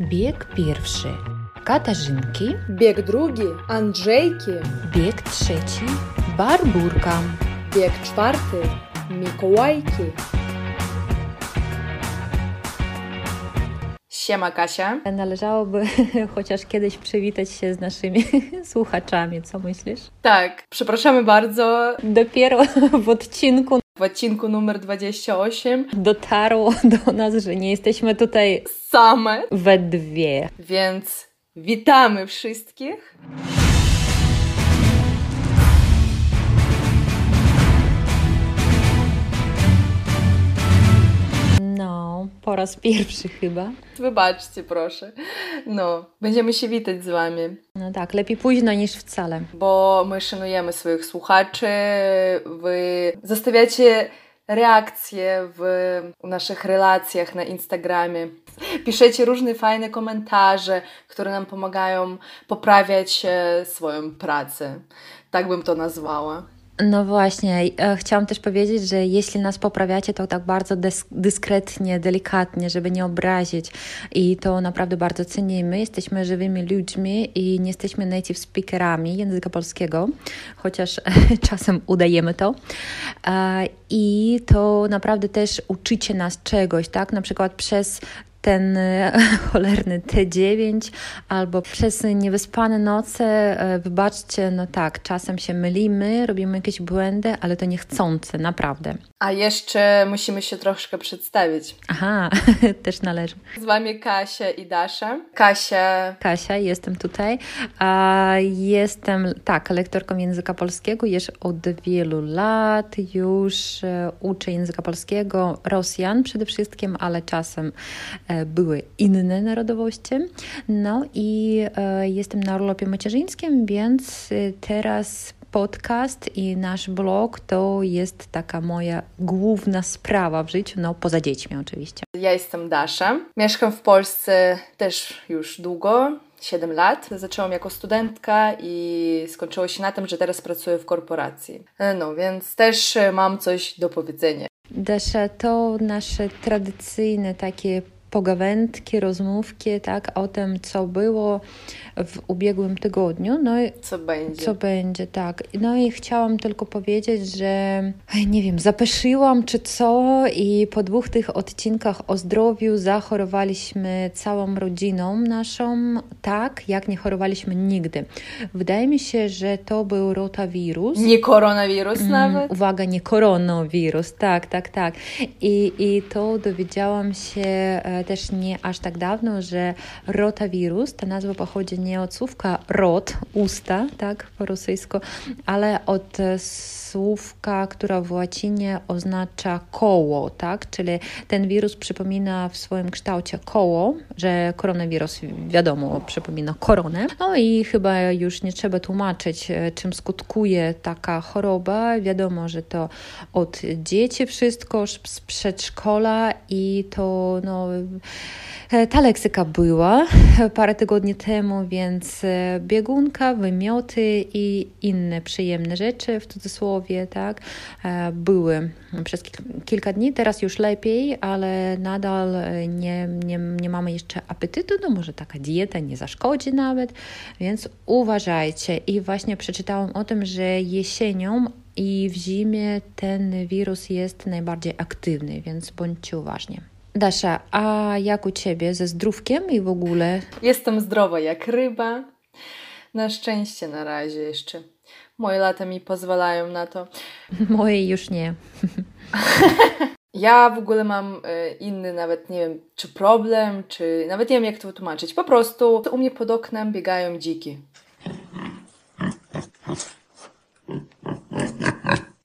Bieg pierwszy. Katarzynki. Bieg drugi. Andrzejki. Bieg trzeci. Barburka. Bieg czwarty. Mikołajki. Siema Kasia. Należałoby chociaż kiedyś przywitać się z naszymi słuchaczami, co myślisz? Tak, przepraszamy bardzo. Dopiero w odcinku w odcinku numer 28 dotarło do nas, że nie jesteśmy tutaj same we dwie. Więc witamy wszystkich. Po raz pierwszy chyba. Wybaczcie, proszę. No, będziemy się witać z Wami. No tak, lepiej późno niż wcale. Bo my szanujemy swoich słuchaczy. Wy zostawiacie reakcje w naszych relacjach na Instagramie. Piszecie różne fajne komentarze, które nam pomagają poprawiać e, swoją pracę. Tak bym to nazwała. No właśnie, e, chciałam też powiedzieć, że jeśli nas poprawiacie, to tak bardzo dyskretnie, delikatnie, żeby nie obrazić i to naprawdę bardzo cenimy. Jesteśmy żywymi ludźmi i nie jesteśmy native speakerami języka polskiego, chociaż czasem udajemy to. E, I to naprawdę też uczycie nas czegoś, tak? Na przykład przez ten e, cholerny T9 albo przez niewyspane noce, e, wybaczcie, no tak, czasem się mylimy, robimy jakieś błędy, ale to niechcące, naprawdę. A jeszcze musimy się troszkę przedstawić. Aha, też należy. Z Wami Kasia i Dasza. Kasia. Kasia, jestem tutaj. A jestem, tak, lektorką języka polskiego już od wielu lat. Już e, uczę języka polskiego Rosjan przede wszystkim, ale czasem E, były inne narodowości. No i e, jestem na urlopie macierzyńskim, więc teraz podcast i nasz blog to jest taka moja główna sprawa w życiu, no poza dziećmi oczywiście. Ja jestem Dasza. Mieszkam w Polsce też już długo, 7 lat. Zaczęłam jako studentka i skończyło się na tym, że teraz pracuję w korporacji. No więc też mam coś do powiedzenia. Dasza, to nasze tradycyjne takie pogawędki, rozmówki, tak, o tym, co było w ubiegłym tygodniu. No i co będzie. Co będzie, tak. No i chciałam tylko powiedzieć, że nie wiem, zapeszyłam czy co i po dwóch tych odcinkach o zdrowiu zachorowaliśmy całą rodziną naszą, tak, jak nie chorowaliśmy nigdy. Wydaje mi się, że to był rotawirus. Nie koronawirus mm, nawet? Uwaga, nie koronawirus, tak, tak, tak. I, I to dowiedziałam się e, też nie aż tak dawno, że rotawirus, ta nazwa pochodzi nie od słówka rot, usta, tak, po rosyjsku, ale od słówka, która w łacinie oznacza koło, tak, czyli ten wirus przypomina w swoim kształcie koło, że koronawirus wiadomo przypomina koronę. No i chyba już nie trzeba tłumaczyć, czym skutkuje taka choroba. Wiadomo, że to od dzieci wszystko, z przedszkola i to no, ta leksyka była parę tygodni temu, więc e, biegunka, wymioty i inne przyjemne rzeczy w cudzysłowie, tak, e, były przez kilka dni. Teraz już lepiej, ale nadal nie, nie, nie mamy jeszcze apetytu, no może taka dieta nie zaszkodzi nawet, więc uważajcie. I właśnie przeczytałam o tym, że jesienią i w zimie ten wirus jest najbardziej aktywny, więc bądźcie uważni. Dasza, a jak u ciebie ze zdrówkiem i w ogóle? Jestem zdrowa jak ryba. Na szczęście na razie jeszcze. Moje lata mi pozwalają na to. Moje już nie. ja w ogóle mam e, inny, nawet nie wiem, czy problem, czy nawet nie wiem, jak to wytłumaczyć. Po prostu u mnie pod oknem biegają dziki.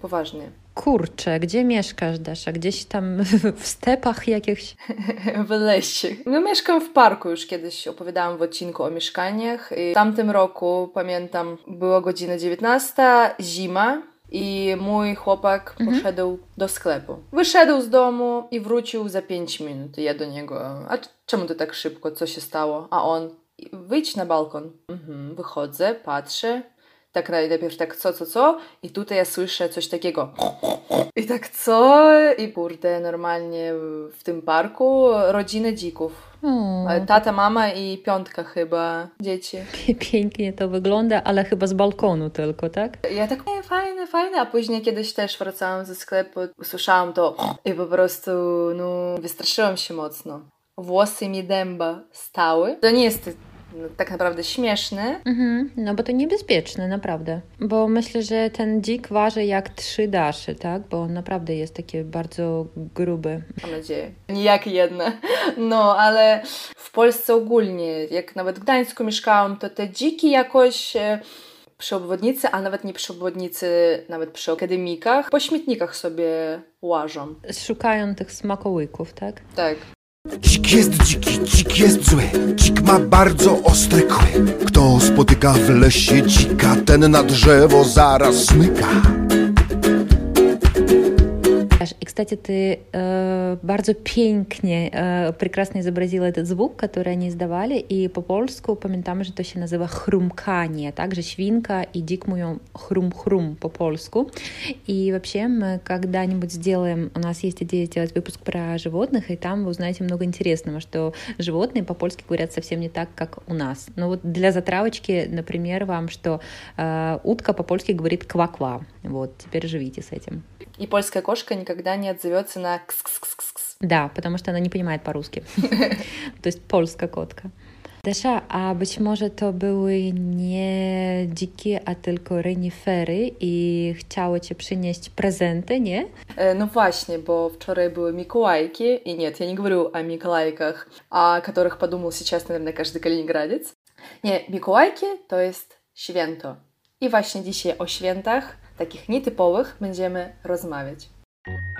Poważnie. Kurczę, gdzie mieszkasz, Dasza? Gdzieś tam w stepach jakichś? w lesie. No mieszkam w parku, już kiedyś opowiadałam w odcinku o mieszkaniach. I w tamtym roku, pamiętam, była godzina 19, zima, i mój chłopak mhm. poszedł do sklepu. Wyszedł z domu i wrócił za 5 minut. Ja do niego, a czemu ty tak szybko? Co się stało? A on, wyjdź na balkon. Mhm. Wychodzę, patrzę, tak najpierw tak co, co, co i tutaj ja słyszę coś takiego i tak co i kurde normalnie w tym parku rodziny dzików O. Tata, mama i piątka chyba dzieci. Pięknie to wygląda, ale chyba z balkonu tylko, tak? Ja tak, nie, fajne, fajne, a później kiedyś też wracałam ze sklepu, usłyszałam to i po prostu, no, wystraszyłam się mocno. Włosy mi dęba stały. To nie jest tak naprawdę śmieszny. Mhm, no bo to niebezpieczne, naprawdę. Bo myślę, że ten dzik waży jak trzy dasze, tak? Bo on naprawdę jest taki bardzo gruby. Mam nadzieję. Nie jak jedne. No, ale w Polsce ogólnie, jak nawet w Gdańsku mieszkałam, to te dziki jakoś e, przy obwodnicy, a nawet nie przy obwodnicy, nawet przy akademikach, po śmietnikach sobie łażą. Szukają tych smakołyków, tak? Tak. Dzik jest dziki, dzik jest zły. Dzik ma bardzo ostre kły Kto spotyka w lesie dzika Ten na drzewo zaraz smyka И, кстати, ты э, bardzo pięknie, э, прекрасно изобразила этот звук, который они издавали, и по-польsku pamiętamy, że to się nazywa chrumkanie, также świnka и дик mówią хрум-хрум по-польsku. И вообще мы когда-нибудь сделаем, у нас есть идея сделать выпуск про животных, и там вы узнаете много интересного, что животные по-польски говорят совсем не так, как у нас. Но вот для затравочки, например, вам, что э, утка по-польски говорит ква-ква. Вот, теперь живите с этим. И польская кошка никогда не отзовется на кс-кс-кс-кс. Да, потому что она не понимает по-русски. То есть польская котка. Dasza, a być może to były nie dzikie, a tylko renifery i chciały cię przynieść prezenty, nie? No właśnie, bo wczoraj były Mikołajki, i nie, ja nie говорю о Mikołajkach, о которых подумал сейчас, наверное, каждый калининградец. Nie, Mikołajki to jest święto. I właśnie dzisiaj o świętach takich nietypowych będziemy rozmawiać. Thank you.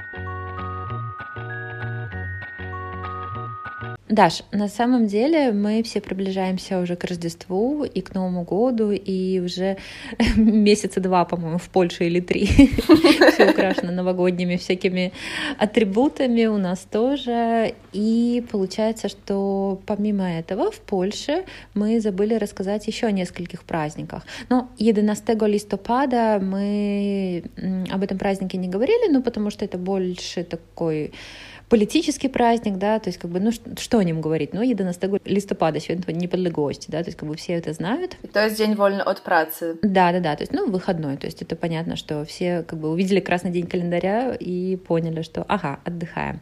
Даш, на самом деле мы все приближаемся уже к Рождеству и к Новому году, и уже месяца два, по-моему, в Польше или три все украшено новогодними всякими атрибутами у нас тоже. И получается, что помимо этого в Польше мы забыли рассказать еще о нескольких праздниках. Но 11 листопада мы об этом празднике не говорили, ну потому что это больше такой политический праздник, да, то есть как бы, ну что о нем говорить, ну 11 листопада, święto niepodległości, да, то есть как бы все это знают. То есть день вольный от працы. Да, да, да, то есть, ну, выходной, то есть это понятно, что все как бы увидели красный день календаря i поняли, że aha, oddychają.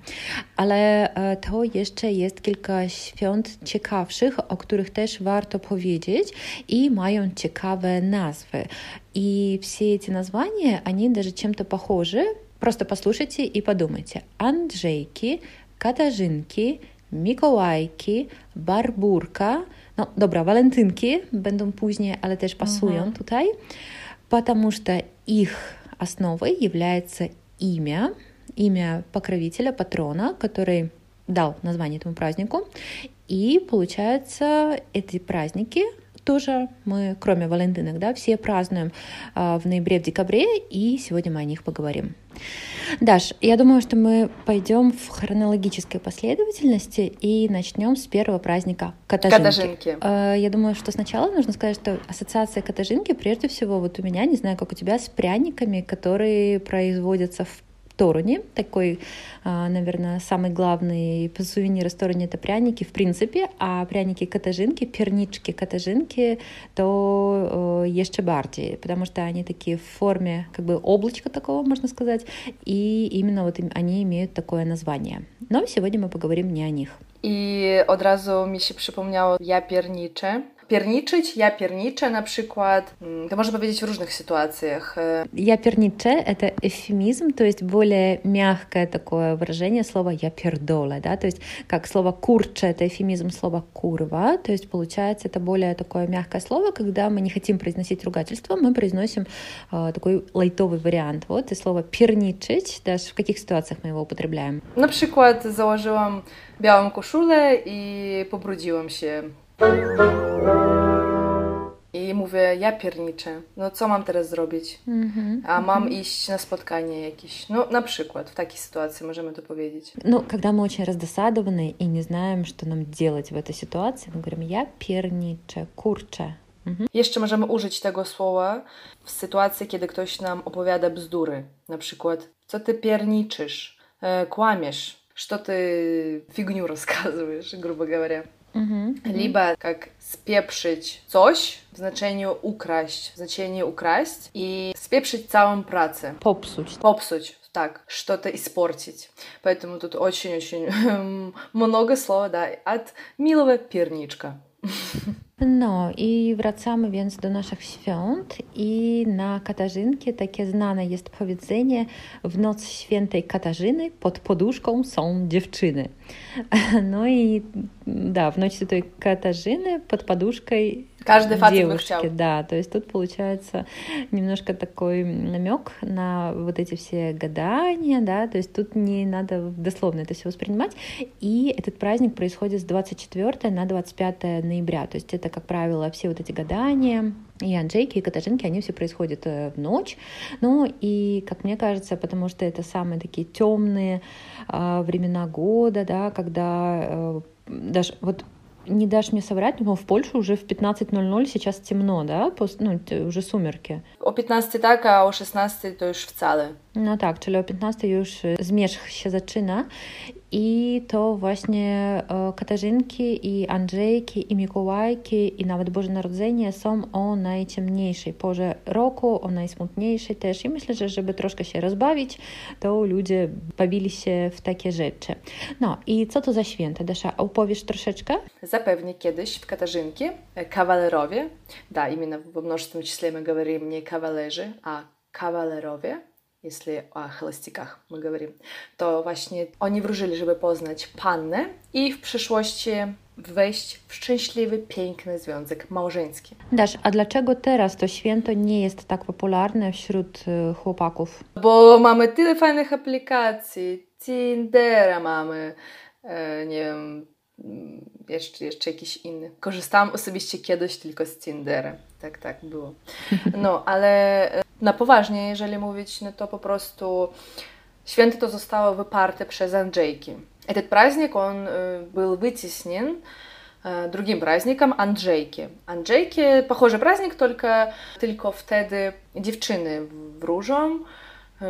Ale to jeszcze jest kilka świąt ciekawszych, o których też warto powiedzieć i mają ciekawe nazwy. И все эти названия, они даже чем-то похожи, Просто послушайте и подумайте. Анджейки, Katarzynki, Mikołajki, Barburka, no dobra, walentynki będą później, ale też pasują mhm. tutaj, потому что их основой является имя, имя покровителя, патрона, который дал название этому празднику. И получается, эти праздники тоже мы, кроме Валентинок, да, все празднуем а, в ноябре, в декабре, и сегодня мы о них поговорим. Даш, я думаю, что мы пойдем в хронологической последовательности и начнем с первого праздника Катажинки. Катажинки. А, я думаю, что сначала нужно сказать, что ассоциация Катажинки, прежде всего, вот у меня, не знаю, как у тебя, с пряниками, которые производятся в Торуне. Такой, а, наверное, самый главный сувенир из Торуни — это пряники, в принципе, а пряники-катажинки, пернички катажинки, то э, еще барди, потому что они такие в форме как бы облачка такого, можно сказать, и именно вот они имеют такое название. Но сегодня мы поговорим не о них. Od razu mi się przypomniało ja piernicze, Pierniczyć, ja pierniczę na przykład, to можно powiedzieć в różnych ситуациях. Я перниче — это эвфемизм, то есть более мягкое такое выражение слова «я пердоле», да, то есть как слово «курче» — это эвфемизм слова «курва», то есть получается это более такое мягкое слово, когда мы не хотим произносить ругательство, мы произносим э, такой лайтовый вариант. Вот и слово «перничить», даже в каких ситуациях мы его употребляем? Na przykład założyłam białą koszulę i pobrudziłam się i mówię, ja pierniczę, no co mam teraz zrobić? Mm-hmm, A mam mm-hmm. iść na spotkanie jakieś. No на przykład, в такой ситуации możemy to powiedzieć. Ну, когда мы очень раздосадованы и не знаем, что нам делать в этой ситуации, мы говорим, я pierniczę, kurczę. Mhm. Jeszcze możemy użyć tego słowa w sytuacji, kiedy ktoś nam opowiada bzdury. Na przykład, co ty pierniczysz, e, kłamiesz. что ты фигню рассказываешь, грубо говоря. Угу, Либо как спепшить coś в значении украсть, в значении украсть, и спепшить цałą працę. Попсуть. Попсуть, так, что-то испортить. Поэтому тут очень-очень много слова, да, от милого перничка. No i wracamy więc do naszych świąt i na Katarzynkie takie znane jest powiedzenie w noc świętej Katarzyny pod poduszką są dziewczyny. No i da, w nocy tej Katarzyny pod poduszką Каждый девушки, да, то есть тут получается немножко такой намек на вот эти все гадания, да, то есть тут не надо дословно это все воспринимать, и этот праздник происходит с 24 на 25 ноября, то есть это, как правило, все вот эти гадания, и Анжейки, и Катажинки, они все происходят э, в ночь. Ну и, как мне кажется, потому что это самые такие темные э, времена года, да, когда э, даже вот не дашь мне соврать, но в Польше уже в 15.00 сейчас темно, да? Пост, ну, уже сумерки. О 15 так, а о 16 to już wcale. No tak, czyli o 15 już zmierzch się zaczyna i to właśnie Katarzynki i Andrzejki i Mikołajki i nawet Boże Narodzenie są o najciemniejszej porze roku, o najsmutniejszej też i myślę, że żeby troszkę się rozbawić, to ludzie bawili się w takie rzeczy. No i co to za święta? Dasza, opowiesz troszeczkę? Zapewne kiedyś w Katarzynki kawalerowie, da, именно в множественном числе мы говорим не кавалеrzy, a kawalerowie, jeśli o cholestikach mówimy, to właśnie oni wróżyli, żeby poznać pannę i w przyszłości wejść w szczęśliwy, piękny związek małżeński. Dasz, a dlaczego teraz to święto nie jest tak popularne wśród y, chłopaków? Bo mamy tyle fajnych aplikacji, Tindera mamy, e, nie wiem, mm, jeszcze, jeszcze jakiś inny. Korzystałam osobiście kiedyś tylko z Tindera. Tak, tak było. No, ale e, na poważnie, jeżeli mówić, no to po prostu święto to zostało wyparte przez Andrzejki. Этот праздник, он был вытеснен другим праздником Andrzejki. Andrzejki, похожий праздник, только, tylko wtedy dziewczyny wróżą,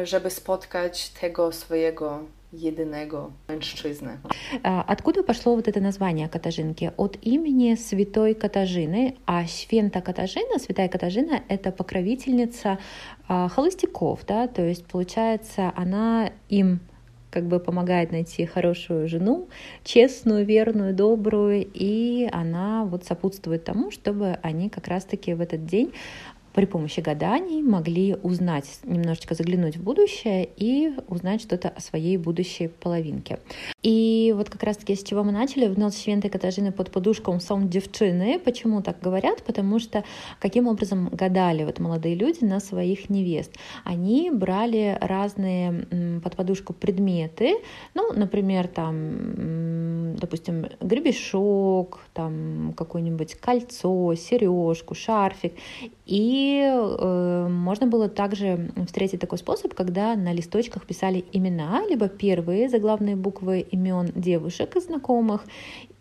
żeby spotkać tego swojego единого мужчины. Откуда пошло вот это название Катажинки? От имени святой Катажины, а Свента Катажина, святая Катажина, это покровительница холостяков, да, то есть получается она им как бы помогает найти хорошую жену, честную, верную, добрую, и она вот сопутствует тому, чтобы они как раз-таки в этот день при помощи гаданий могли узнать, немножечко заглянуть в будущее и узнать что-то о своей будущей половинке. И вот как раз-таки с чего мы начали, в нос Свентой Катажины под подушком сон девчины. Почему так говорят? Потому что каким образом гадали вот молодые люди на своих невест? Они брали разные под подушку предметы, ну, например, там, допустим, гребешок, там какое-нибудь кольцо, сережку, шарфик, и э, можно было также встретить такой способ, когда на листочках писали имена, либо первые заглавные буквы имен девушек и знакомых,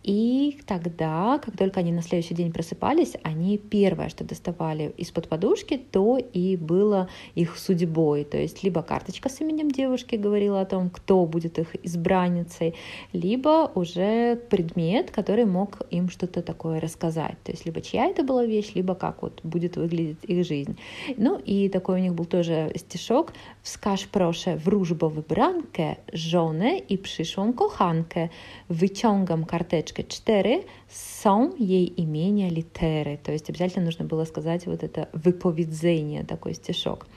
и тогда, как только они на следующий день просыпались, они первое, что доставали из-под подушки, то и было их судьбой. То есть либо карточка с именем девушки говорила о том, кто будет их избранницей, либо уже предмет, который мог им что-то такое рассказать. То есть либо чья это была вещь, либо как вот будет выглядеть их жизнь. Ну и такой у них был тоже стишок «Wskaż proszę wróżbo wybrankę, żonę i przyszłą kochankę. Wyciągam karteczkę точка 4 są jej imienia литеры. То есть обязательно нужно было сказать вот это выповедение, такой стишок.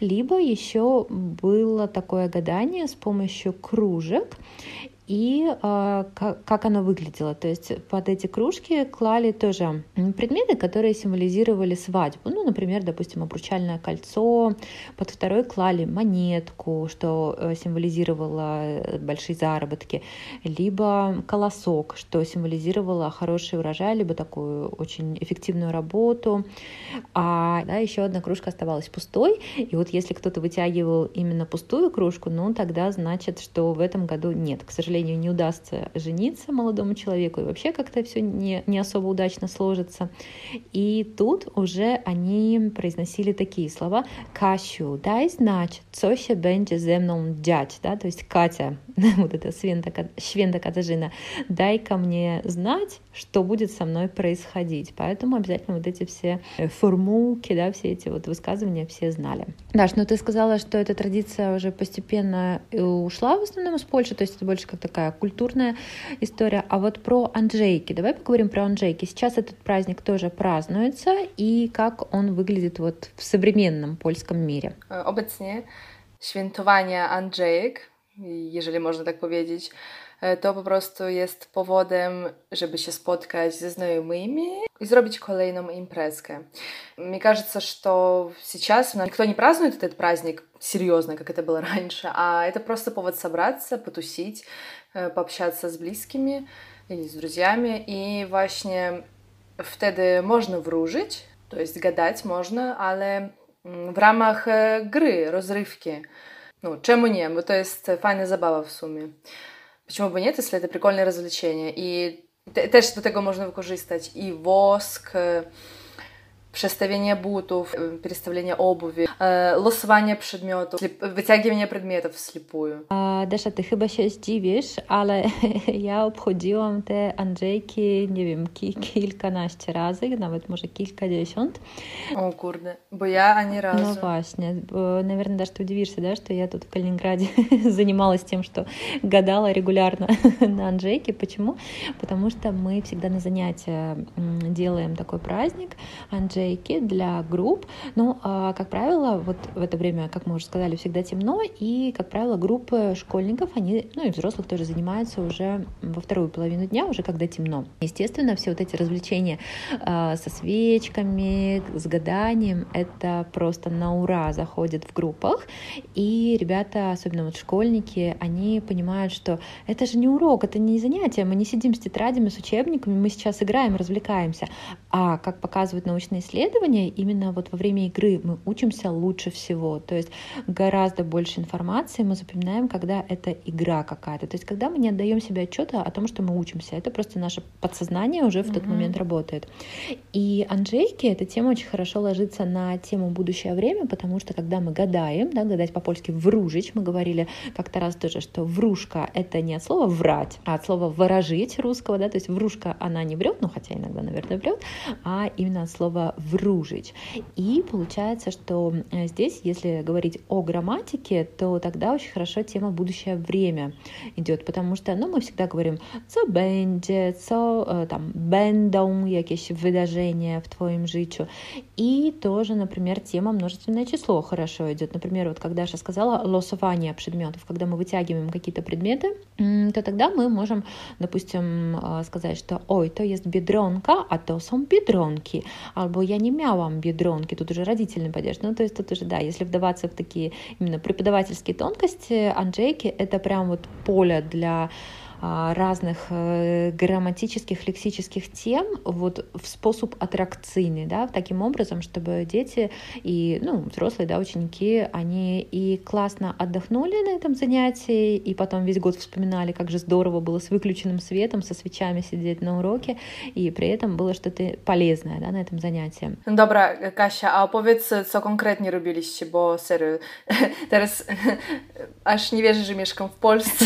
Либо еще было такое гадание с помощью кружек И э, как, как оно выглядело. То есть под эти кружки клали тоже предметы, которые символизировали свадьбу. Ну, например, допустим, обручальное кольцо. Под второй клали монетку, что э, символизировало э, большие заработки. Либо колосок, что символизировало хороший урожай, либо такую очень эффективную работу. А да, еще одна кружка оставалась пустой. И вот если кто-то вытягивал именно пустую кружку, ну, тогда значит, что в этом году нет. К сожалению, сожалению, не удастся жениться молодому человеку, и вообще как-то все не, не особо удачно сложится. И тут уже они произносили такие слова «Кащу, дай знать, się będzie ze mną dziać», да, то есть Катя, вот эта свинта, швенда Катажина, дай ко мне знать, что будет со мной происходить. Поэтому обязательно вот эти все э, формулки, да, все эти вот высказывания все знали. Даш, ну ты сказала, что эта традиция уже постепенно ушла в основном из Польши, то есть это больше как такая культурная история. А вот про Анджейки, давай поговорим про Анджейки. Сейчас этот праздник тоже празднуется, и как он выглядит вот в современном польском мире? Obecnie świętowanie Andrzejek, jeżeli można tak powiedzieć, to po prostu jest powodem, żeby się spotkać ze znajomymi и zrobić kolejną импреску. Мне кажется, что сейчас никто не празднует этот праздник серьезно, как это было раньше, а это просто повод собраться, потусить, пообщаться z bliskimi или z друзьями. I właśnie wtedy można wróżyć, to jest gadać można, ale w ramach gry, rozrywki. Ну? Bo to jest fajna zabawa w sumie. Почему бы нет, если это прикольное развлечение? И też do tego można wykorzystać i wosk, przestawienie butów, переставление обуви, losowanie przedmiotów, wyciąganie przedmiotów wslipую. A Desza, ty chyba się zdziwisz, ale ja obchodziłam te Andrzejki, nie wiem, ki kilkanaście razy, nawet może kilkadziesiąt. O kurde, bo ja ani razu. Ну, właśnie, bo, наверное, даже ты удивишься, да, что я тут в Калининграде занималась тем, что гадала регулярно на Анжейке. Почему? Потому что мы всегда на занятия делаем такой праздник Анжейки, диджейки для групп. Но, а, как правило, вот в это время, как мы уже сказали, всегда темно, и, как правило, группы школьников, они, ну и взрослых тоже занимаются уже во вторую половину дня, уже когда темно. Естественно, все вот эти развлечения а, со свечками, с гаданием, это просто на ура заходят в группах, и ребята, особенно вот школьники, они понимают, что это же не урок, это не занятие, мы не сидим с тетрадями, с учебниками, мы сейчас играем, развлекаемся. А, как показывают научные исследования, именно вот во время игры мы учимся лучше всего. То есть гораздо больше информации мы запоминаем, когда это игра какая-то. То есть когда мы не отдаем себе отчета о том, что мы учимся. Это просто наше подсознание уже в тот mm-hmm. момент работает. И Анжейки эта тема очень хорошо ложится на тему будущее время, потому что когда мы гадаем, да, гадать по-польски вружить, мы говорили как-то раз тоже, что вружка — это не от слова врать, а от слова выражить русского, да, то есть вружка, она не врет, ну хотя иногда, наверное, врет, а именно от слова вружить. И получается, что э, здесь, если говорить о грамматике, то тогда очень хорошо тема будущее время идет, потому что, ну, мы всегда говорим, co będzie, co там będą jakieś wydarzenia в твоем życiu. И тоже, например, тема множественное число хорошо идет. Например, вот когда Даша сказала лосование предметов, когда мы вытягиваем какие-то предметы, то тогда мы можем, допустим, э, сказать, что ой, то есть бедронка, а то są biedronki, albo я не miałam biedronки, тут уже родительный падеж. Ну, то есть тут уже, да, если вдаваться в такие именно преподавательские тонкости, Анжейки — это прям вот поле для разных э, грамматических, лексических тем вот в способ аттракцийный, да, таким образом, чтобы дети и, ну, взрослые, да, ученики, они и классно отдохнули на этом занятии, и потом весь год вспоминали, как же здорово было с выключенным светом, со свечами сидеть на уроке, и при этом было что-то полезное, да, на этом занятии. Dobra, Kasia, a opowiedz, co konkretnie robiliście, bo serio, teraz aż nie wierzę, że mieszkam w Polsce.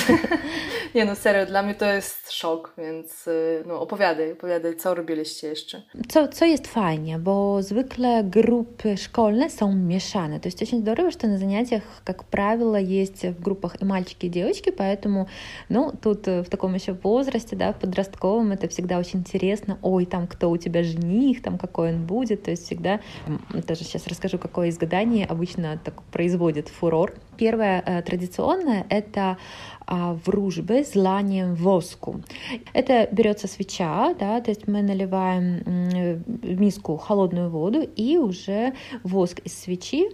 nie no, serio, dla mnie to jest szok, więc no, opowiadaj, opowiadaj, co robiliście jeszcze. Co, co jest fajnie, bo zwykle группы школьные są mieszane. То есть очень здорово, что на занятиях, как правило, есть в группах и мальчики, и девочки, поэтому, ну, тут в таком еще возрасте, да, подростковом, это всегда очень интересно. Ой, там кто у тебя жених, там какой он будет. То есть всегда, даже сейчас расскажу, какое из гаданий обычно так производит фурор. Первое традиционное — это а, вружбы зланием воску. Это берется свеча, да, то есть мы наливаем в миску холодную воду и уже воск из свечи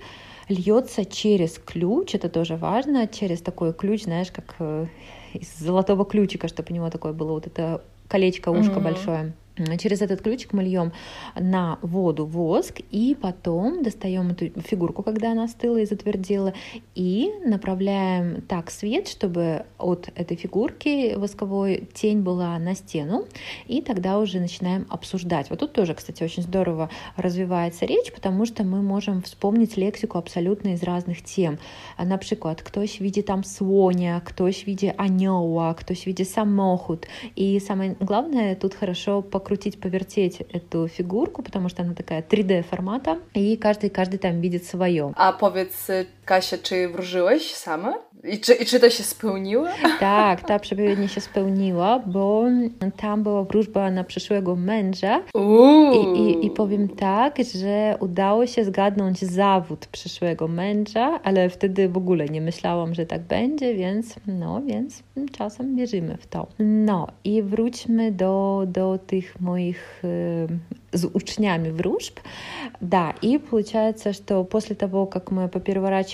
льется через ключ, это тоже важно, через такой ключ, знаешь, как э, из золотого ключика, чтобы у него такое было вот это колечко, ушко mm-hmm. большое. Через этот ключик мы льем на воду воск, и потом достаем эту фигурку, когда она остыла и затвердела, и направляем так свет, чтобы от этой фигурки восковой тень была на стену, и тогда уже начинаем обсуждать. Вот тут тоже, кстати, очень здорово развивается речь, потому что мы можем вспомнить лексику абсолютно из разных тем. Например, ktoś widzi там słonia, ktoś widzi anioła, ktoś widzi samochód. И самое главное, тут хорошо покрутить покрутить, повертеть эту фигурку, потому что она такая 3D формата, и каждый, каждый там видит свое. А powiedz, Kasia, czy wróżyłeś sama? I czy, I czy to się spełniło? Tak, ta przepowiednia się spełniła, bo tam była wróżba na przyszłego męża. I, i, I powiem tak, że udało się zgadnąć zawód przyszłego męża, ale wtedy w ogóle nie myślałam, że tak będzie, więc no, więc czasem wierzymy w to. No i wróćmy do, do tych moich с учнями вружб. Да, и получается, что после того, как мы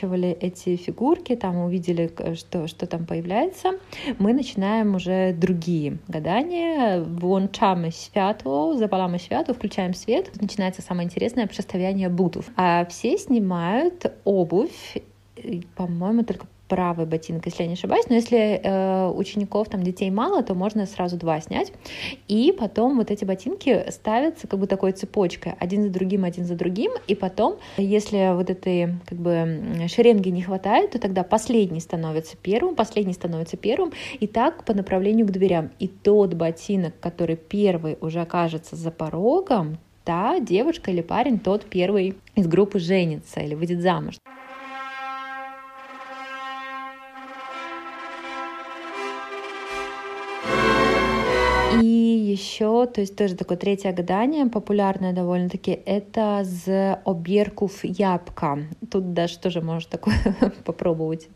попереворачивали эти фигурки, там увидели, что, что там появляется, мы начинаем уже другие гадания, вłączamy światło, запалamy światło, включаем свет, начинается самое интересное przedstawianie бутов. А все снимают обувь, по-моему, только правый ботинок, если я не ошибаюсь. Но если э, учеников, там, детей мало, то можно сразу два снять. И потом вот эти ботинки ставятся как бы такой цепочкой, один за другим, один за другим. И потом, если вот этой как бы шеренги не хватает, то тогда последний становится первым, последний становится первым. И так по направлению к дверям. И тот ботинок, который первый уже окажется за порогом, та девушка или парень, тот первый из группы женится или выйдет замуж. Еще, то есть тоже такое третье гадание, популярное довольно-таки, это з оберков ябка. Тут даже тоже можешь такое попробовать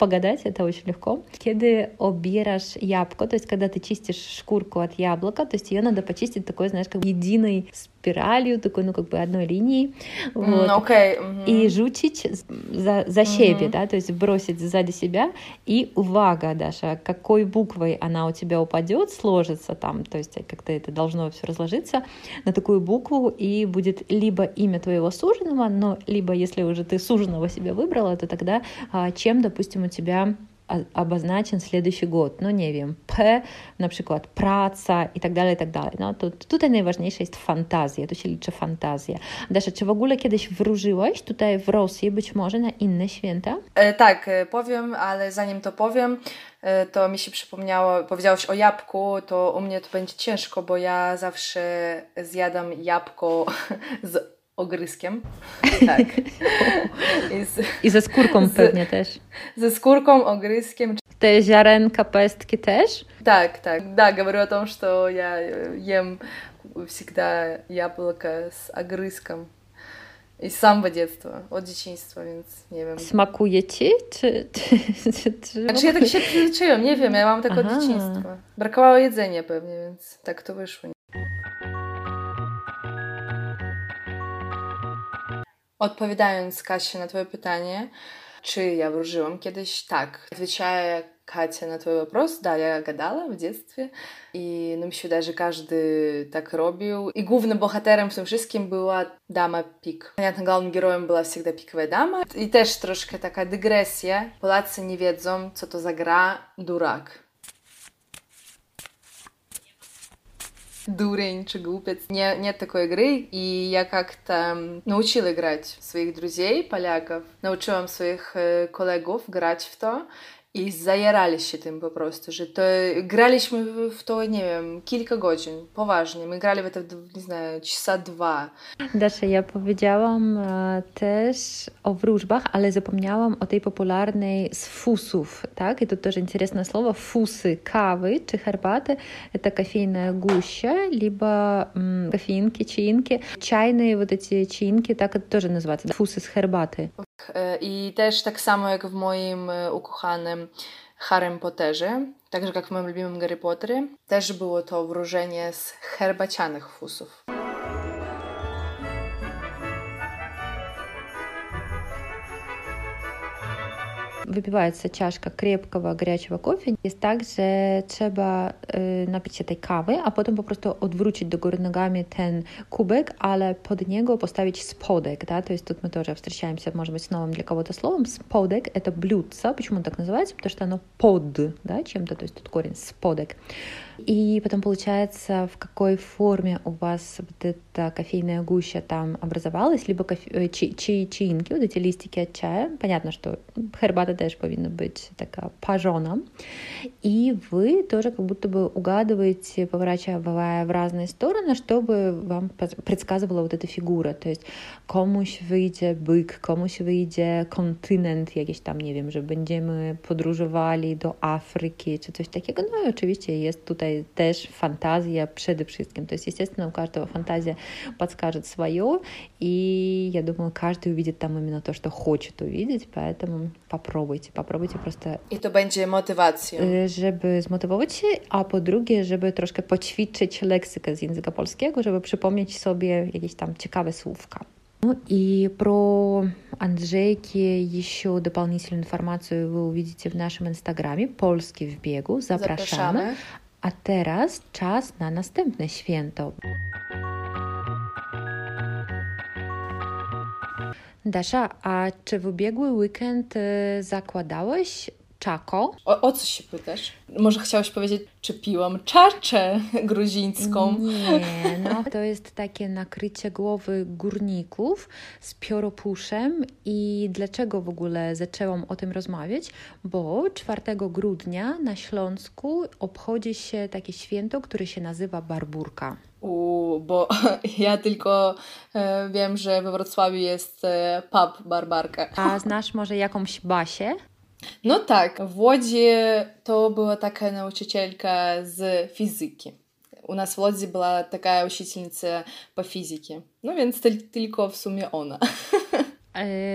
погадать, это очень легко. Kiedy обираешь ябко, то есть когда ты чистишь шкурку от яблока, то есть ее надо почистить такой, знаешь, как единой спиралью, такой, ну, как бы одной линией. Вот. Mm, okay. mm-hmm. И жучить за, за щеби, mm-hmm. да, то есть бросить сзади себя. И увага, Даша, какой буквой она у тебя упадет, сложится там, то есть как-то это должно все разложиться на такую букву, и будет либо имя твоего суженого, но либо если уже ты суженого себе выбрала, то тогда а, чем, допустим, у тебя обозначен следующий год. No nie wiem, P, na przykład praca i tak dalej, i tak dalej. No to tutaj najważniejsza jest fantazja, tu się liczy fantazja. Dasza, czy w ogóle kiedyś wróżyłeś tutaj w Rosji, być może na inne święta? E, tak, e, powiem, ale zanim to powiem, e, to mi się przypomniało, powiedziałeś o jabłku, to u mnie to będzie ciężko, bo ja zawsze zjadam jabłko z ogryskiem. Tak. I, z, I ze skórką z, pewnie też. Ze skórką, ogryskiem. Te ziarenka, pestki też? Так, так. Да, говорю о том, что я ем всегда яблоко с огрызком. I z samego dziecka, od dzieciństwa, więc nie wiem. Smakuje ci? Czy, czy, czy, czy znaczy ja tak się przyzwyczaiłam, nie wiem, ja mam tak Aha. od dzieciństwa. Brakowało jedzenia pewnie, więc tak to wyszło. Odpowiadając, Kasia, na Twoje pytanie, czy ja wróżyłam kiedyś? Tak. Отвечая Катя на твой вопрос, да, я гадала в детстве, и ну, mi się wydaje, że każdy tak robił. I głównym bohaterem w tym wszystkim była dama pik. Понятно, главным героем była всегда пиковая dama. I też troszkę taka dygresja. Polacy nie wiedzą, co to za gra durak. Дурень czy głupiec. Nie, нет такой игры. И я как-то научила играть своих друзей, поляков. Научила своих kolegów grać w to. I zajarali się tym po prostu, że to graliśmy w to, nie wiem, kilka godzin, poważnie. My grali w to, nie знаю, часа dwa. Dasza, ja powiedziałam e, też o wróżbach, ale zapomniałam o tej popularnej z fusów, tak? I to też интересное słowo, fusy kawy czy herbaty. Это кофейная гуща, либо м, кофеинки, чаинки. Чайные вот эти чаинки, так это тоже называется, фусы с herbaty. I też tak samo jak w moim ukochanym Harrym Potterze, także jak w moim lubimym Harry Potterze, też było to wróżenie z herbacianych fusów. Wypивается чашка крепкого горячего кофе, jest tak, że trzeba y, napić się tej kawy, a potem po prostu odwrócić do góry ale pod niego postawić spodek, да, то есть тут мы тоже встречаемся, может быть, с новым для кого-то словом. Spodek — это блюдце. Почему он так называется? Потому что оно под, да, чем-то, то есть тут корень spodek. И потом получается, в какой форме у вас вот эта кофейная гуща там образовалась, либо кофе, чаинки, вот эти листики от чая. Понятно, что хербата тоже повинна быть такая пожена. И вы тоже как будто бы угадываете, поворачивая в разные стороны, чтобы вам предсказывала вот эта фигура. То есть komuś wyjdzie byk, komuś wyjdzie kontynent jakiś tam, nie wiem, że będziemy podróżowali do Afryki czy coś takiego. No i oczywiście jest tutaj też fantazja przede wszystkim. To jest естественно, у каждого фантазия подскажет свое, и я думаю, каждый увидит там именно то, что хочет увидеть, поэтому попробуйте, попробуйте просто... I to będzie motywacją. Żeby zmotywować się, a po drugie, żeby troszkę poćwiczyć leksykę z języka polskiego, żeby przypomnieć sobie jakieś tam ciekawe słówka. Ну и про Анджейки еще дополнительную информацию вы увидите в нашем инстаграме «Polski в бегу». Zapraszamy. Zapraszamy. A teraz czas na następne święto. Dasza, a czy w ubiegły weekend zakładałeś czako. O, o co się pytasz? Może chciałaś powiedzieć, czy piłam czaczę gruzińską? Nie, no to jest takie nakrycie głowy górników z pioropuszem i dlaczego w ogóle zaczęłam o tym rozmawiać? Bo 4 grudnia na Śląsku obchodzi się takie święto, które się nazywa Barburka. U, bo ja tylko e, wiem, że we Wrocławiu jest e, pub Barbarka. A znasz może jakąś Basię? No tak, w Łodzi to była taka nauczycielka z fizyki. U nas w Łodzi była taka учительница po fizyki. No więc tylko w sumie ona.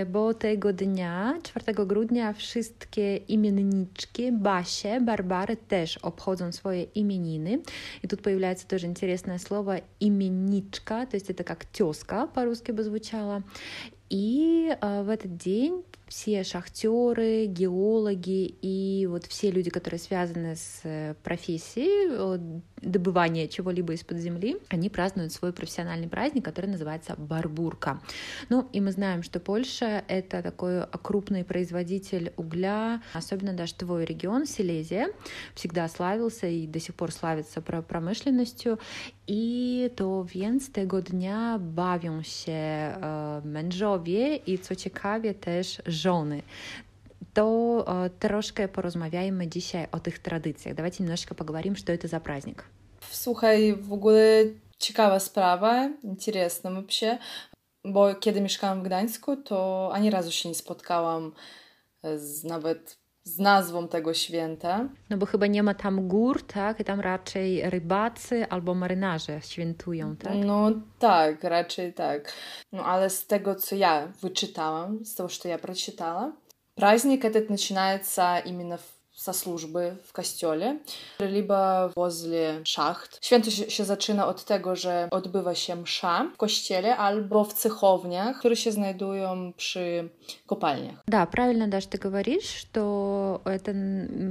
Bo tego dnia, 4 grudnia, wszystkie imienniczki, Basie, Barbary też obchodzą swoje imieniny. I tu появляется тоже интересное слово именничка, то есть это как тезка по-русски бы звучало. И в этот день все шахтеры, геологи и вот все люди, которые связаны с э, профессией добывания чего-либо из-под земли, они празднуют свой профессиональный праздник, который называется Барбурка. Ну, и мы знаем, что Польша — это такой крупный производитель угля, особенно даже твой регион, Силезия, всегда славился и до сих пор славится промышленностью, i to więc tego dnia bawią się mężowie i co ciekawie też żony. To e, troszkę porozmawiajmy dzisiaj o tych tradycjach. Давайте немножечко поговорим, что это за праздник. Słuchaj, w ogóle ciekawa sprawa, interesna вообще, bo kiedy mieszkałam w Gdańsku, to ani razu się nie spotkałam z nawet z nazwą tego święta. No bo chyba nie ma tam gór, tak? I tam raczej rybacy albo marynarze świętują, tak? No tak, raczej tak. No ale z tego, co ja wyczytałam, z tego, co ja przeczytałam, праздник этот начинается именно в со служby w kościele, либо возле szacht. Święto się, zaczyna od tego, że odbywa się msza w kościele albo w cechowniach, które się znajdują przy kopalniях. Да, правильно, Даш, ты говоришь, что это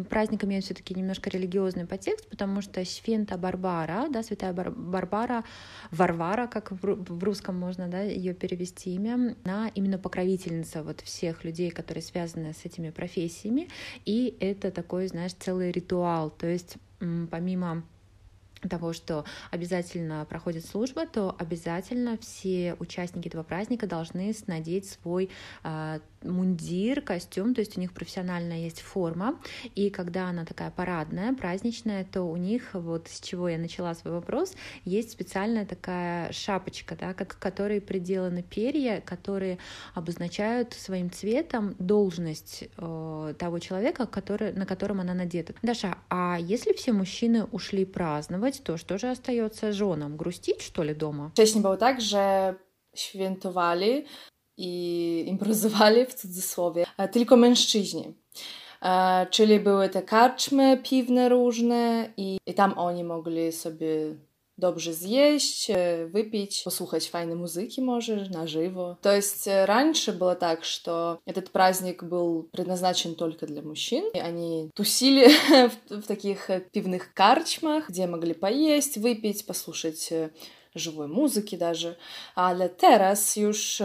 праздник имеет все-таки немножко религиозный подтекст, потому что Свента Барбара, да, Святая Бар Барбара, Варвара, как в, в русском можно, да, ее перевести имя, она именно покровительница вот всех людей, которые связаны с этими профессиями, и это такой, знаешь, целый ритуал. То есть помимо того, что обязательно проходит служба, то обязательно все участники этого праздника должны надеть свой э, мундир, костюм, то есть у них профессиональная есть форма, и когда она такая парадная, праздничная, то у них, вот с чего я начала свой вопрос, есть специальная такая шапочка, да, как, к которой приделаны перья, которые обозначают своим цветом должность э, того человека, который, на котором она надета. Даша, а если все мужчины ушли праздновать, to что же остается женам? Грустить, что ли, дома? Wcześniej było tak, że świętowali i improzowali w cudzysłowie tylko mężczyźni. Czyli były te karczmy piwne różne i, i tam oni mogli sobie dobrze zjeść, выпить, послушать файной музыки можешь на живо. То есть раньше было так, что этот праздник был предназначен только для мужчин, и они тусили в, в таких пивных карчмах, где могли поесть, выпить, послушать живой музыki даже. Ale teraz już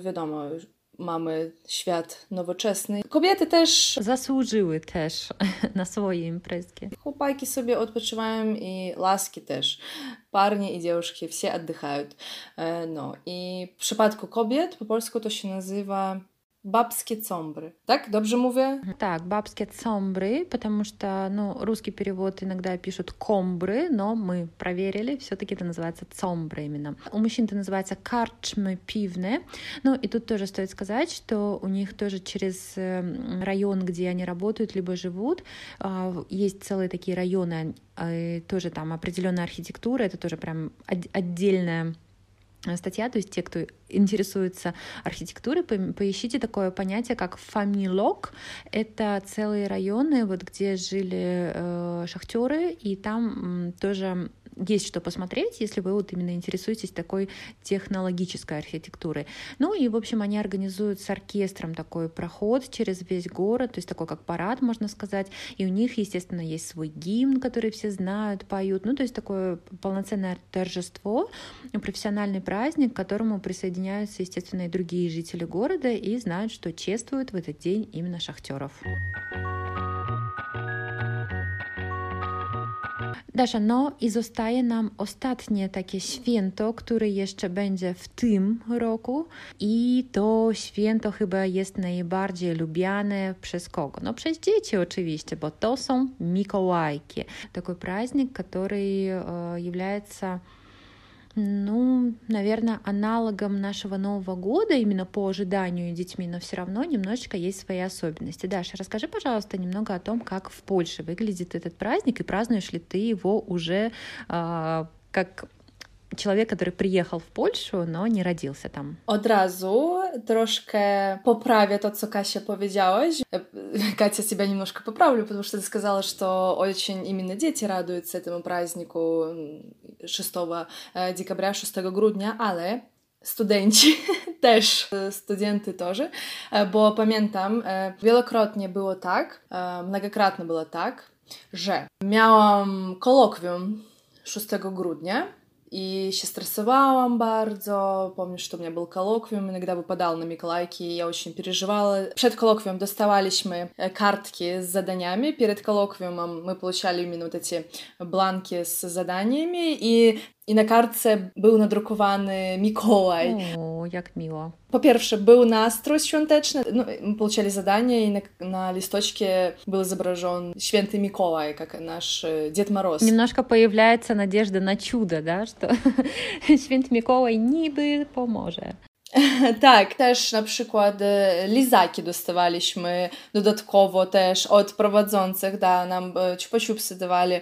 wiadomo, mamy świat nowoczesny. Kobiety też zasłużyły też na swoje imprezki. Chłopaki sobie odpoczywają i laski też. Parnie i dziewczynki, все отдыхают. No i w przypadku kobiet po polsku to się nazywa Бабские цомбры. Так, добже mówię? Так, бабские цомбры, потому что, ну, русский перевод иногда пишут комбры, но мы проверили, все-таки это называется цомбры именно. У мужчин это называется карчмы пивные. Ну, и тут тоже стоит сказать, что у них тоже через район, где они работают, либо живут, есть целые такие районы, тоже там определенная архитектура, это тоже прям отдельная статья, то есть те, кто интересуется архитектурой, поищите такое понятие, как фамилок. Это целые районы, вот где жили э, шахтеры, и там э, тоже есть что посмотреть, если вы вот именно интересуетесь такой технологической архитектурой. Ну и, в общем, они организуют с оркестром такой проход через весь город, то есть такой как парад, можно сказать, и у них, естественно, есть свой гимн, который все знают, поют, ну то есть такое полноценное торжество, профессиональный праздник, к которому присоединяются, естественно, и другие жители города и знают, что чествуют в этот день именно шахтеров. Dasza, no i zostaje nam ostatnie takie święto, które jeszcze będzie w tym roku i to święto chyba jest najbardziej lubiane przez kogo? No przez dzieci oczywiście, bo to są Mikołajki. Taki праздник, который является ну, наверное, аналогом нашего Нового года, именно по ожиданию детьми, но все равно немножечко есть свои особенности. Даша, расскажи, пожалуйста, немного о том, как в Польше выглядит этот праздник, и празднуешь ли ты его уже э, как człowiek, który przyjechał w Polskę, no nie родился. Od razu troszkę poprawię to, co Kasia powiedziałaś. Катя себя немножко поправлю, потому что ты сказала, что очень именно дети радуются этому празднику 6 декабря, 6 grudnia, ale studenci też, studenty też, bo pamiętam, wielokrotnie było tak, mnogokrotnie było tak, że miałam kolokwium 6 grudnia И się стрессовałam bardzo. Помню, что у меня был коллоквиум, иногда выпадал на Миколайки, и я очень переживала. Przed коллоквиумом доставались мы картки с заданиями. Перед коллоквиумом мы получали именно вот эти бланки с заданиями, и i na kartce był nadrukowany Mikołaj. O, jak miło. Po pierwsze, był nastrój świąteczny, no, мы получали задание, и на, на листочке был изображен Święty Mikołaj, как наш Дед Мороз. Немножко появляется надежда на чудо, да, что Święty Mikołaj niby pomoże. Tak, też na przykład lizaki dostawaliśmy dodatkowo też od prowadzących, da, nam ciupa-ciupsy dawali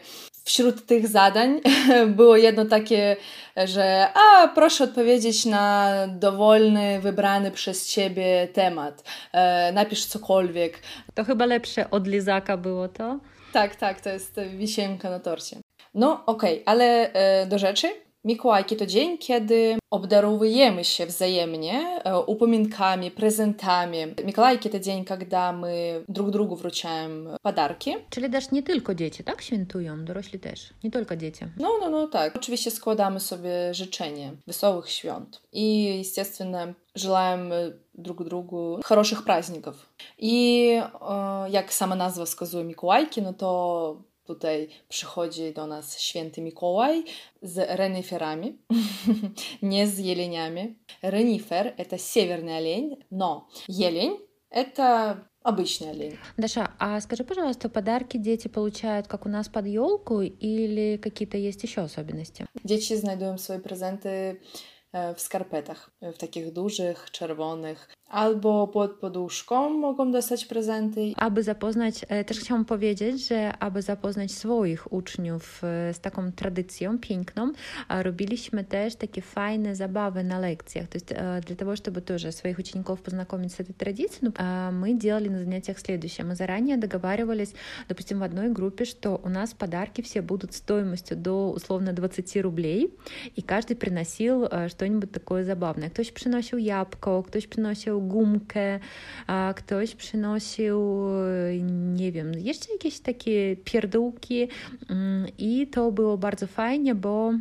wśród tych zadań było jedno takie, że a proszę odpowiedzieć na dowolny, wybrany przez ciebie temat. E, napisz cokolwiek. To chyba lepsze od lizaka było to? Tak, tak, to jest wisienka na torcie. No okej, okay, ale e, do rzeczy. Mikołajki to dzień, kiedy obdarowujemy się wzajemnie upominkami, prezentami. Mikołajki to dzień, kiedy my drug drugu wrучаем подарки. Czyli też nie tylko dzieci, tak? Świętują, dorośli też, nie tylko dzieci. No, no, no tak. Oczywiście składamy sobie życzenie wesołych świąt. I, естественно, желаем друг другу хороших праздников. I jak sama nazwa wskazuje Mikołajki, no to Tutaj przychodzi do nas święty Mikołaj z reniferami, nie z jeleniami. Renifer – это северный олень, но елень – это обычный олень. Даша, а скажи, пожалуйста, подарки дети получают, как у нас под елку, или какие-то есть еще особенности? Дети знайдуją swoje prezenty w skarpetach, w takich dużych, czerwonych. Albo pod poduszką mogą dostać prezenty. Aby zapoznać, też chciałam powiedzieć, że aby zapoznać swoich uczniów z taką tradycją piękną, robiliśmy też takie fajne zabawy на лекциях. То есть для того, чтобы тоже своих учеников познакомить с этой традицией, мы делали на занятиях следующее. Мы заранее договаривались, допустим, в одной группе, что у нас подарки все будут стоимостью до условно 20 рублей, и каждый приносил что-нибудь такое забавное. Ktoś przynosił jabłko, ktoś przynosił gumkę, ktoś przynosił, nie wiem, jeszcze jakieś takie pierdółki i to było bardzo fajnie, bo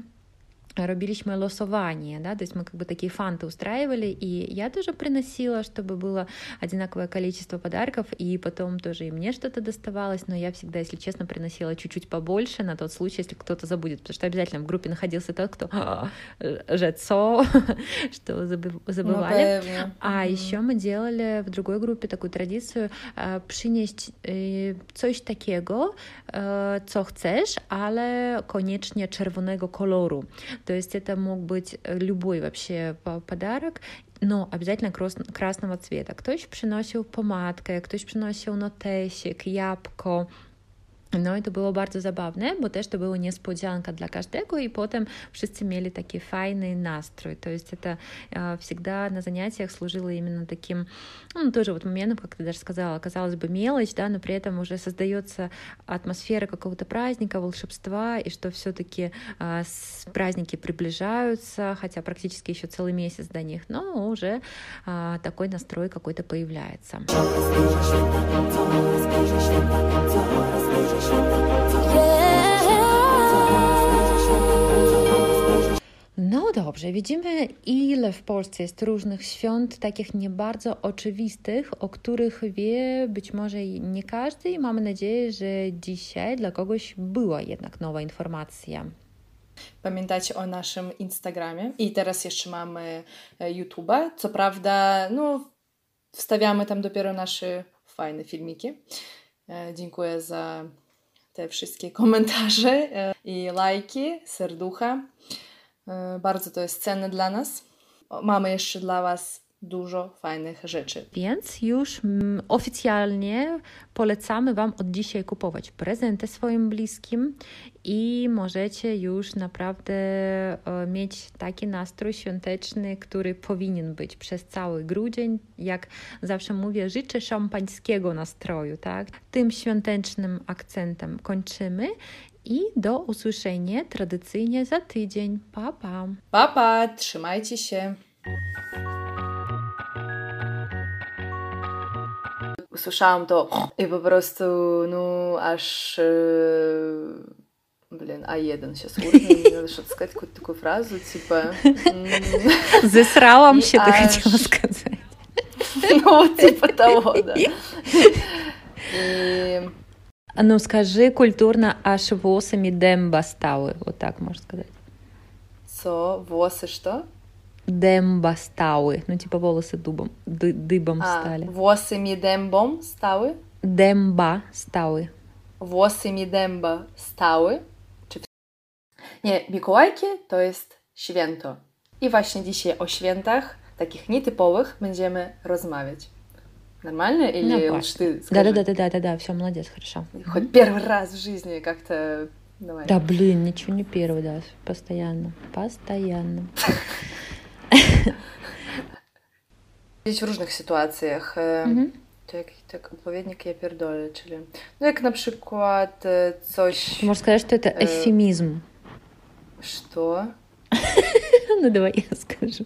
роbiliśmy лосование, да, то есть мы как бы такие фанты устраивали, и я тоже приносила, чтобы было одинаковое количество подарков, и потом тоже и мне что-то доставалось, но я всегда, если честно, приносила чуть-чуть побольше на тот случай, если кто-то забудет, потому что обязательно в группе находился тот, кто жецо, что забывали. Ну, а mm-hmm. еще мы делали в другой группе такую tradicję przynieść coś takiego, co chcesz, ale koniecznie czerwonego koloru. То есть это мог быть любой вообще подарок, но обязательно красного цвета. Ktoś przynosił pomadkę, ktoś przynosił notesik, jabłko, No i to było bardzo zabawne, bo też to była niespodzianka dla każdego, и потом wszyscy mieli taki fajny настрой. То есть это всегда на занятиях служило именно таким, ну, тоже вот моментом, как ты даже сказала, казалось бы, мелочь, да, но при этом уже создается атмосфера какого-то праздника, волшебства, и что все-таки праздники приближаются, хотя практически еще целый месяц до них, но уже такой настрой какой-то появляется. No dobrze, widzimy ile w Polsce jest różnych świąt, takich nie bardzo oczywistych, o których wie być może nie każdy i mamy nadzieję, że dzisiaj dla kogoś była jednak nowa informacja. Pamiętajcie o naszym Instagramie i teraz jeszcze mamy e, YouTube'a. Co prawda, no, wstawiamy tam dopiero nasze fajne filmiki. E, dziękuję za te wszystkie komentarze e, i lajki, serducha. E, bardzo to jest cenne dla nas. Mamy jeszcze dla Was dużo fajnych rzeczy. Więc już mm, oficjalnie polecamy Wam od dzisiaj kupować prezenty swoim bliskim i możecie już naprawdę e, mieć taki nastrój świąteczny, który powinien być przez cały grudzień. Jak zawsze mówię, życzę szampańskiego nastroju, tak? Tym świątecznym akcentem kończymy i do usłyszenia tradycyjnie za tydzień. Pa, pa! Pa, pa! Trzymajcie się! Usłyszałam to i po prostu, no, aż... Yy Блин, А1 сейчас уровень, надо что-то сказать, какую-то такую фразу, типа... Засралом się, ты хотела сказать. Ну, типа того, да. Ну скажи культурно, аж восами демба стали, вот так можно сказать. Со, восы что? Демба стали, ну типа волосы дубом, ды, дыбом а, стали. Восами дембом стали? Демба стали. Восами демба стали? Nie, Mikołajki to jest święto. I właśnie dzisiaj o świętach, takich nietypowych, będziemy rozmawiać. Нормально? Или ну, лучше ты скажи? Да-да-да-да-да-да, все, молодец, хорошо. Хоть первый раз в жизни как-то... Давай. Да, блин, ничего не первый, да, постоянно, постоянно. Gdzieś w różnych sytuacjach. Mhm. To jakiś tak odpowiednik ja pierdolę, czyli no jak na przykład coś... Można сказать, что это эвфемизм. Что? ну давай я скажу.